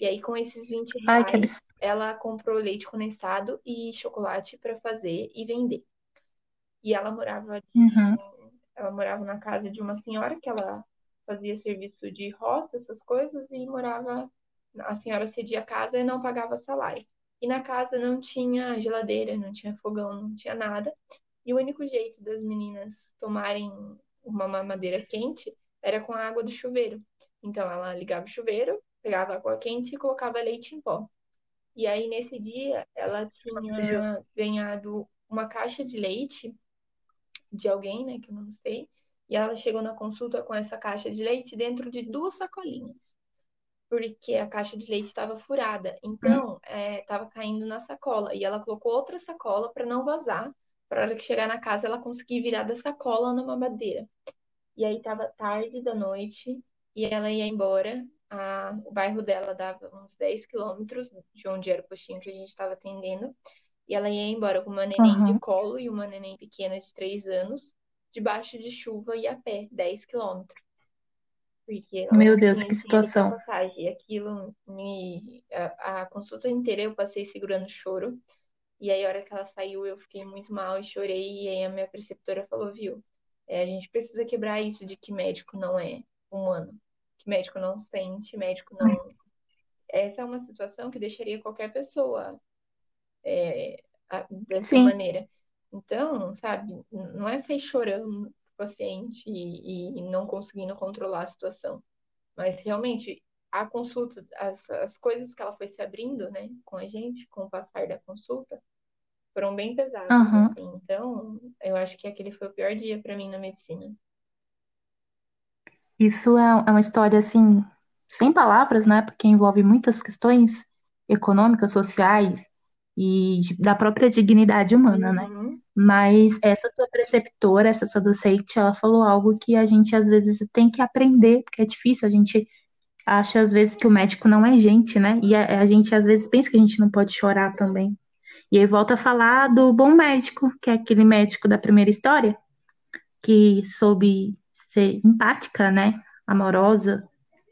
E aí, com esses 20 Ai, que reais, absurdo. ela comprou leite condensado e chocolate para fazer e vender. E ela morava Uhum. ela morava na casa de uma senhora que ela fazia serviço de roça, essas coisas, e morava. A senhora cedia a casa e não pagava salário. E na casa não tinha geladeira, não tinha fogão, não tinha nada. E o único jeito das meninas tomarem uma mamadeira quente era com a água do chuveiro. Então ela ligava o chuveiro, pegava água quente e colocava leite em pó. E aí nesse dia ela tinha ganhado uma caixa de leite de alguém, né, que eu não sei. E ela chegou na consulta com essa caixa de leite dentro de duas sacolinhas, porque a caixa de leite estava furada. Então, estava caindo na sacola. E ela colocou outra sacola para não vazar, para hora que chegar na casa ela conseguir virar da sacola na mamadeira. E aí estava tarde da noite e ela ia embora. A, o bairro dela dava uns 10 quilômetros de onde era o postinho que a gente estava atendendo. E ela ia embora com uma neném de Aham. colo e uma neném pequena de 3 anos, debaixo de chuva e a pé, 10 quilômetros, porque Meu Deus, que situação. passagem. E aquilo me. A, a consulta inteira eu passei segurando choro. E aí, a hora que ela saiu, eu fiquei muito mal e chorei. E aí, a minha preceptora falou: Viu, é, a gente precisa quebrar isso de que médico não é humano, que médico não sente, médico não. Essa é uma situação que deixaria qualquer pessoa é, a- dessa Sim, maneira. Então, sabe, não é sair chorando o paciente e, e não conseguindo controlar a situação, mas realmente a consulta, as, as coisas que ela foi se abrindo, né, com a gente, com o passar da consulta, foram bem pesadas, aham. assim. Então, eu acho que aquele foi o pior dia para mim na medicina. Isso é, é uma história assim, sem palavras, né? Porque envolve muitas questões econômicas, sociais e da própria dignidade humana, né? Uhum. Mas essa sua preceptora, essa sua docente, ela falou algo que a gente às vezes tem que aprender, porque é difícil, a gente acha às vezes que o médico não é gente, né? E a, a gente às vezes pensa que a gente não pode chorar também. E aí volta a falar do bom médico, que é aquele médico da primeira história, que soube ser empática, né? Amorosa,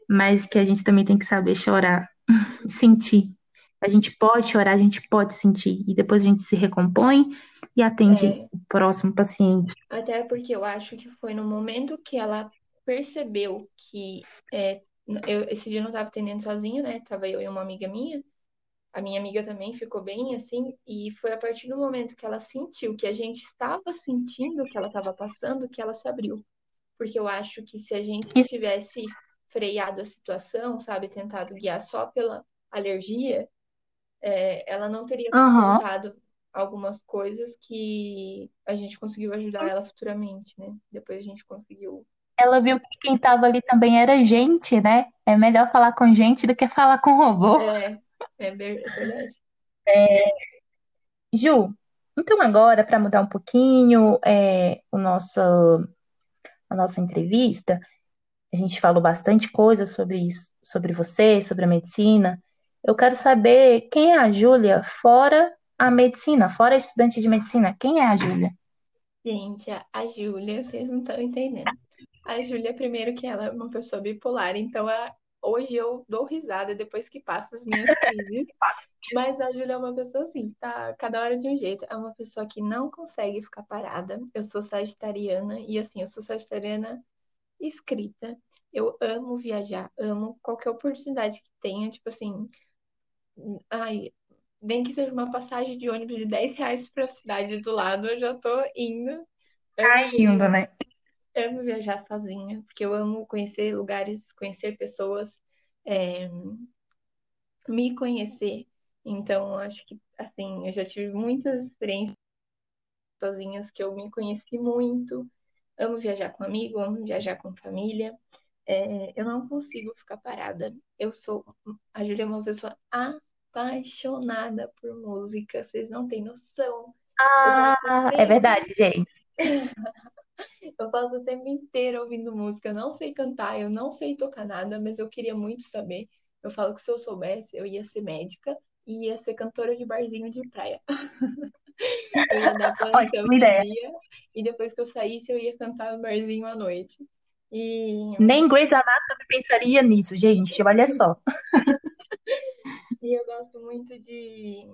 mas que a gente também tem que saber chorar, sentir. A gente pode chorar, a gente pode sentir, e depois a gente se recompõe e atende É, o próximo paciente. até porque eu acho que foi no momento que ela percebeu que é, eu, esse dia eu não estava atendendo sozinha, né? Tava eu e uma amiga minha. A minha amiga também ficou bem assim, e foi a partir do momento que ela sentiu que a gente estava sentindo o que ela estava passando que ela se abriu. Porque eu acho que se a gente tivesse freado a situação, sabe, tentado guiar só pela alergia, é, ela não teria contado algumas coisas que a gente conseguiu ajudar ela futuramente, né? Depois a gente conseguiu. Ela viu que quem estava ali também era gente, né? É melhor falar com gente do que falar com robô. É, é é verdade. Ju, então agora, para mudar um pouquinho é, o nosso, a nossa entrevista, a gente falou bastante coisa sobre isso, sobre você, sobre a medicina. Eu quero saber quem é a Júlia fora a medicina, fora a estudante de medicina. Quem é a Júlia? Gente, a, a Júlia, vocês não estão entendendo. A Júlia, primeiro que ela é uma pessoa bipolar, então a- hoje eu dou risada depois que passa as minhas crises. Mas a Júlia é uma pessoa assim, tá cada hora de um jeito. É uma pessoa que não consegue ficar parada. Eu sou sagitariana e assim, eu sou sagitariana escrita. Eu amo viajar, amo qualquer oportunidade que tenha, tipo assim, ai, nem que seja uma passagem de ônibus de 10 reais pra cidade do lado, eu já tô indo. Tá Amo rindo, viajar, né? Amo viajar sozinha, porque eu amo conhecer lugares, conhecer pessoas, é, me conhecer. Então, acho que, assim, eu já tive muitas experiências sozinhas que eu me conheci muito. Amo viajar com amigo, amo viajar com família. É, eu não consigo ficar parada. Eu sou. A Júlia é uma pessoa apaixonada por música. Vocês não têm noção. Ah, é verdade, gente. eu passo o tempo inteiro ouvindo música. Eu não sei cantar, eu não sei tocar nada, mas eu queria muito saber. Eu falo que se eu soubesse, eu ia ser médica e ia ser cantora de barzinho de praia. Eu ia dar plantão de ideia. dia e depois que eu saísse, eu ia cantar barzinho à noite. E, Nem Grey's Anatomy pensaria nisso, gente. Olha só. e eu gosto muito de,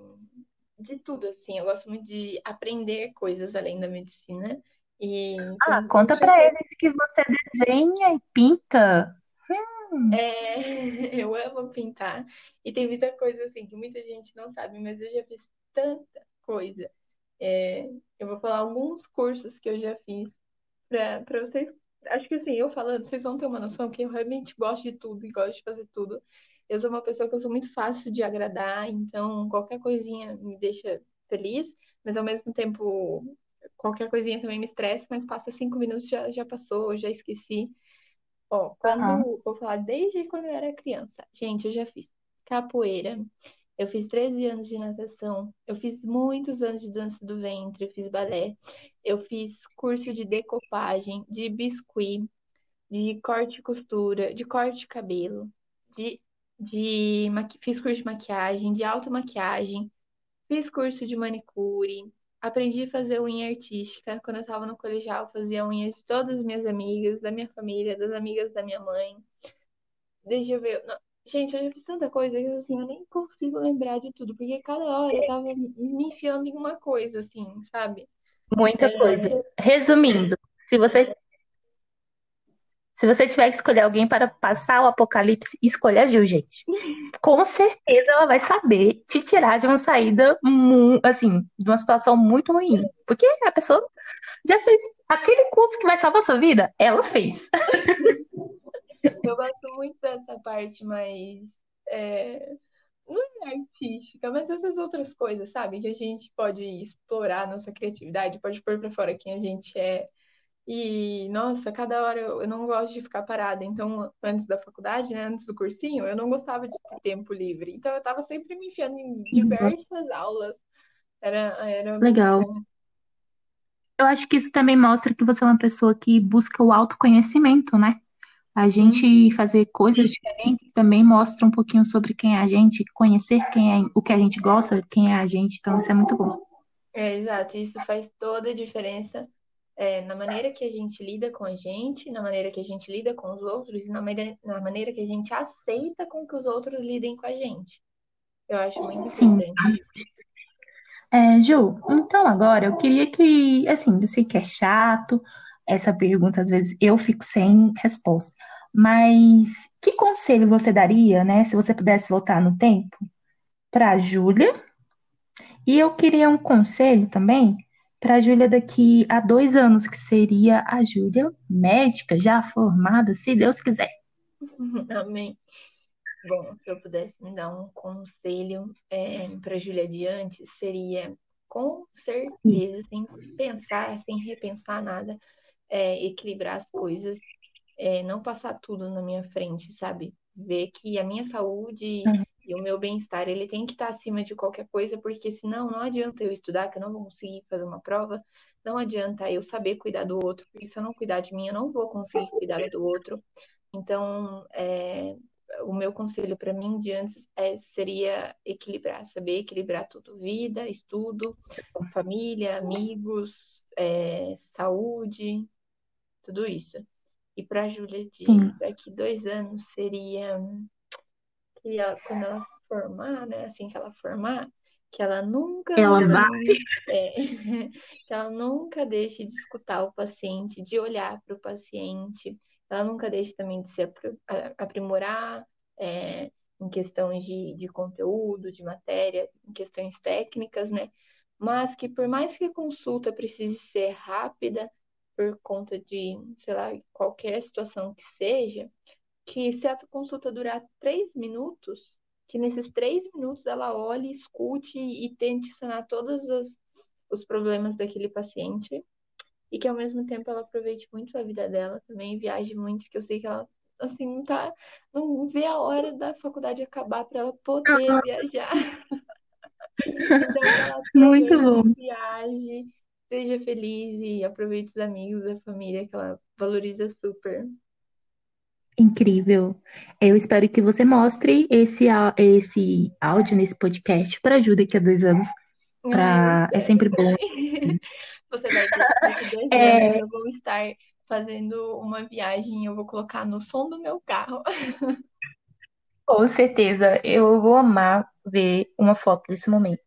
de tudo, assim. Eu gosto muito de aprender coisas além da medicina. E Ah, conta coisa. eles que você desenha e pinta. Hum, É, eu amo pintar. E tem muita coisa, assim, que muita gente não sabe, mas eu já fiz tanta coisa. É, eu vou falar alguns cursos que eu já fiz pra vocês, acho que assim, eu falando, vocês vão ter uma noção que eu realmente gosto de tudo e gosto de fazer tudo. Eu sou uma pessoa que eu sou muito fácil de agradar, então qualquer coisinha me deixa feliz, mas ao mesmo tempo qualquer coisinha também me estressa, mas passa cinco minutos já, já passou, já esqueci. Ó, quando, vou falar desde quando eu era criança. Gente, eu já fiz capoeira, eu fiz 13 anos de natação, eu fiz muitos anos de dança do ventre, eu fiz balé, eu fiz curso de decopagem, de biscuit, de corte e costura, de corte de cabelo, de, de maqui- fiz curso de maquiagem, de automaquiagem, fiz curso de manicure, aprendi a fazer unha artística. Quando eu estava no colegial, eu fazia unhas de todas as minhas amigas, da minha família, das amigas da minha mãe. Deixa eu ver. Não, Gente, eu já fiz tanta coisa que assim, eu nem consigo lembrar de tudo, porque cada hora eu tava me enfiando em uma coisa, assim, sabe? Muita coisa. É, Resumindo, se você, se você tiver que escolher alguém para passar o apocalipse, escolha a Gil, gente. Com certeza ela vai saber te tirar de uma saída, assim, de uma situação muito ruim. Porque a pessoa já fez aquele curso que vai salvar a sua vida, ela fez. eu gosto muito dessa parte mais. é, não é artística, mas essas outras coisas, sabe? Que a gente pode explorar nossa criatividade, pode pôr pra fora quem a gente é. E, nossa, cada hora eu, eu não gosto de ficar parada. Então, antes da faculdade, né, antes do cursinho, eu não gostava de ter tempo livre. Então, eu tava sempre me enfiando em diversas aulas. Era, era Legal. bom. Eu acho que isso também mostra que você é uma pessoa que busca o autoconhecimento, né? A gente Uhum. fazer coisas diferentes também mostra um pouquinho sobre quem é a gente, conhecer quem é, o que a gente gosta, quem é a gente, então isso é muito bom. É, exato. Isso faz toda a diferença, é, na maneira que a gente lida com a gente, na maneira que a gente lida com os outros e na maneira, na maneira que a gente aceita com que os outros lidem com a gente. Eu acho muito Sim. importante isso. É, Ju, então agora eu queria que, assim, eu sei que é chato essa pergunta, às vezes eu fico sem resposta, mas que conselho você daria, né, se você pudesse voltar no tempo para a Júlia? E eu queria um conselho também para a Júlia daqui a dois anos, que seria a Júlia médica, já formada, se Deus quiser. Amém. Bom, se eu pudesse me dar um conselho para a Júlia de antes, seria com certeza, sem pensar, sem repensar nada, é, equilibrar as coisas, é, não passar tudo na minha frente, sabe? Ver que a minha saúde e o meu bem-estar, ele tem que estar acima de qualquer coisa, porque senão não adianta eu estudar, que eu não vou conseguir fazer uma prova, não adianta eu saber cuidar do outro, porque se eu não cuidar de mim, eu não vou conseguir cuidar do outro. Então, é, o meu conselho para mim de antes é, seria equilibrar, saber equilibrar tudo: vida, estudo, família, amigos, é, saúde, tudo isso. E para a Júlia, de daqui dois anos, seria que ela, quando ela formar, né? Assim que ela formar, que ela nunca ela vai. É, que ela nunca deixe de escutar o paciente, de olhar para o paciente, ela nunca deixe também de se aprimorar é, em questões de, de conteúdo, de matéria, em questões técnicas, né? Mas que por mais que a consulta precise ser rápida, por conta de, sei lá, qualquer situação que seja, que se a consulta durar três minutos, que nesses três minutos ela olhe, escute e tente sanar todos os, os problemas daquele paciente e que ao mesmo tempo ela aproveite muito a vida dela também, viaje muito, porque eu sei que ela assim não tá não vê a hora da faculdade acabar para ela poder uhum. viajar. então ela muito bom. Viaje, seja feliz e aproveite os amigos, a família que ela valoriza super. Incrível. Eu espero que você mostre esse, esse áudio nesse podcast para ajuda daqui a dois anos. Pra... é sempre bom. Você vai que daqui dois é... anos eu vou estar fazendo uma viagem, eu vou colocar no som do meu carro. Com certeza, eu vou amar ver uma foto desse momento.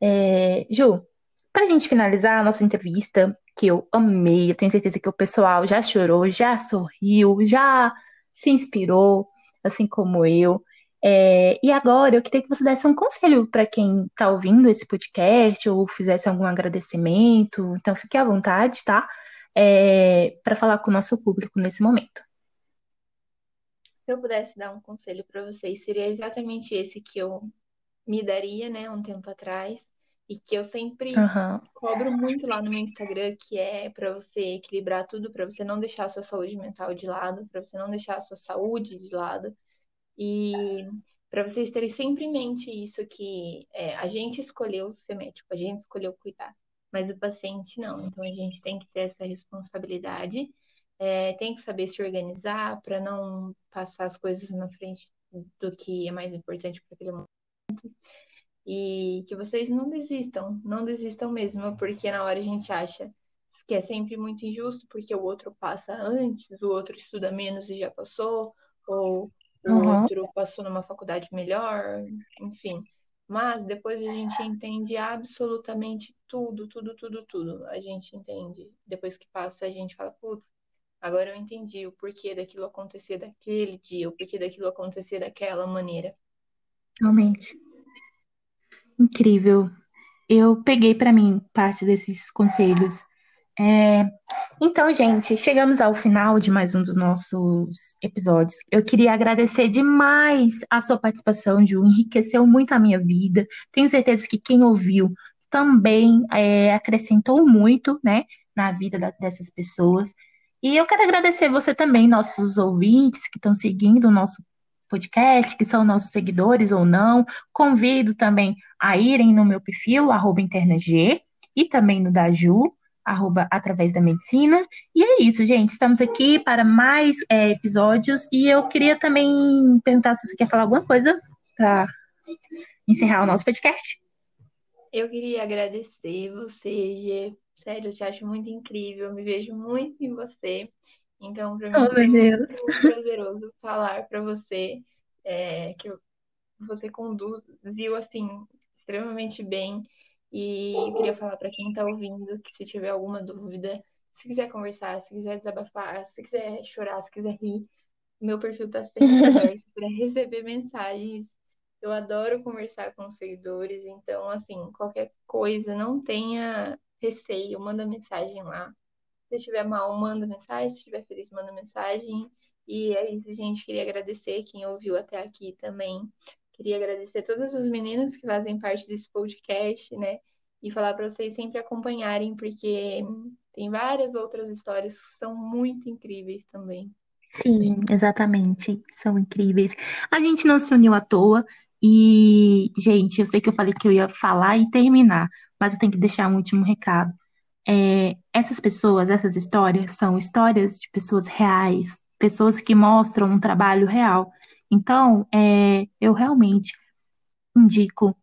É, Ju, para a gente finalizar a nossa entrevista, que eu amei, eu tenho certeza que o pessoal já chorou, já sorriu, já se inspirou, assim como eu. É, e agora eu queria que você desse um conselho para quem está ouvindo esse podcast ou fizesse algum agradecimento. Então fique à vontade, tá? É, para falar com o nosso público nesse momento. Se eu pudesse dar um conselho para vocês, seria exatamente esse que eu me daria, né, um tempo atrás, e que eu sempre uhum. cobro muito lá no meu Instagram, que é para você equilibrar tudo, para você não deixar a sua saúde mental de lado, para você não deixar a sua saúde de lado. E para vocês terem sempre em mente isso que é, a gente escolheu ser médico, a gente escolheu cuidar, mas o paciente não. Então a gente tem que ter essa responsabilidade, é, tem que saber se organizar para não passar as coisas na frente do que é mais importante para aquele momento. E que vocês não desistam, não desistam mesmo, porque na hora a gente acha que é sempre muito injusto, porque o outro passa antes, o outro estuda menos e já passou, ou o uhum. outro passou numa faculdade melhor, enfim. Mas depois a gente entende absolutamente tudo, tudo, tudo, tudo. A gente entende. Depois que passa, a gente fala, putz, agora eu entendi o porquê daquilo acontecer daquele dia, o porquê daquilo acontecer daquela maneira. Realmente. Incrível. Eu peguei para mim parte desses conselhos é, então, gente, chegamos ao final de mais um dos nossos episódios. Eu queria agradecer demais a sua participação, Ju, enriqueceu muito a minha vida. Tenho certeza que quem ouviu também é, acrescentou muito, né, na vida da, dessas pessoas. E eu quero agradecer você também, nossos ouvintes que estão seguindo o nosso podcast, que são nossos seguidores ou não. Convido também a irem no meu perfil, arroba internag, e também no da Ju arroba através da medicina. E é isso, gente. Estamos aqui para mais é, episódios. E eu queria também perguntar se você quer falar alguma coisa para encerrar o nosso podcast. Eu queria agradecer você, Gê. Sério, eu te acho muito incrível. Eu me vejo muito em você. Então, para mim, oh, é muito prazeroso falar para você é, que você conduziu assim extremamente bem e eu queria falar para quem está ouvindo que se tiver alguma dúvida, se quiser conversar, se quiser desabafar, se quiser chorar, se quiser rir, meu perfil está sempre aberto para receber mensagens. Eu adoro conversar com os seguidores, então, assim, qualquer coisa, não tenha receio, manda mensagem lá. Se estiver mal, manda mensagem, se estiver feliz, manda mensagem. E é isso, gente. Queria agradecer quem ouviu até aqui também. Queria agradecer todas as meninas que fazem parte desse podcast, né? E falar para vocês sempre acompanharem, porque tem várias outras histórias que são muito incríveis também. Sim, exatamente. São incríveis. A gente não se uniu à toa. E, gente, eu sei que eu falei que eu ia falar e terminar, mas eu tenho que deixar um último recado. É, essas pessoas, essas histórias, são histórias de pessoas reais, pessoas que mostram um trabalho real. Então, é, eu realmente indico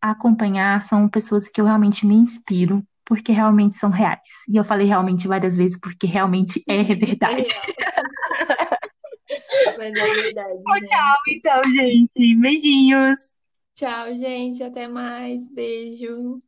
acompanhar, são pessoas que eu realmente me inspiro, porque realmente são reais. E eu falei realmente várias vezes, porque realmente é verdade. Mas é verdade, né? Tchau, então, gente. Beijinhos. Tchau, gente. Até mais. Beijo.